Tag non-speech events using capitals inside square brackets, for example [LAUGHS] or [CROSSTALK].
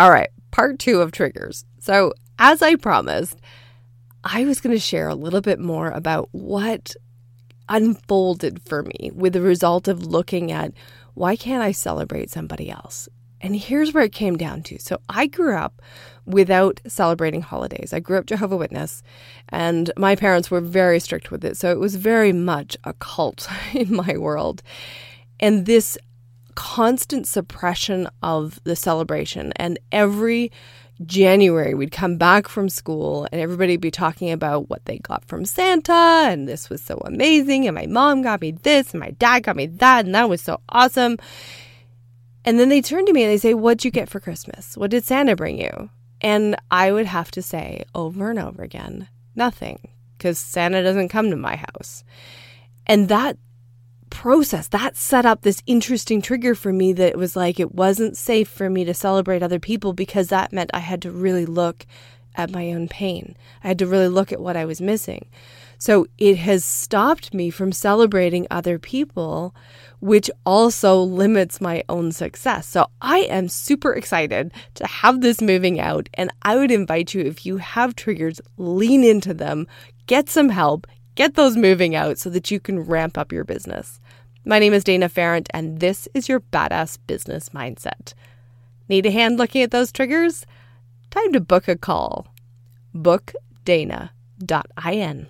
All right, part two of triggers. So, as I promised, I was going to share a little bit more about what unfolded for me with the result of looking at why can't I celebrate somebody else? And here's where it came down to. So I grew up without celebrating holidays. I grew up Jehovah Witness, and my parents were very strict with it. So it was very much a cult [LAUGHS] in my world. And this constant suppression of the celebration and every January, we'd come back from school and everybody'd be talking about what they got from Santa, and this was so amazing, and my mom got me this, and my dad got me that, and that was so awesome. And then they turn to me and they say, What'd you get for Christmas? What did Santa bring you? And I would have to say over and over again, Nothing, because Santa doesn't come to my house. And that process that set up this interesting trigger for me that it was like it wasn't safe for me to celebrate other people because that meant I had to really look at my own pain. I had to really look at what I was missing. So it has stopped me from celebrating other people, which also limits my own success. So I am super excited to have this moving out. And I would invite you, if you have triggers, lean into them, get some help, get those moving out so that you can ramp up your business. My name is Dana Ferrant, and this is your Badass Business Mindset. Need a hand looking at those triggers? Time to book a call. Book BookDana.in.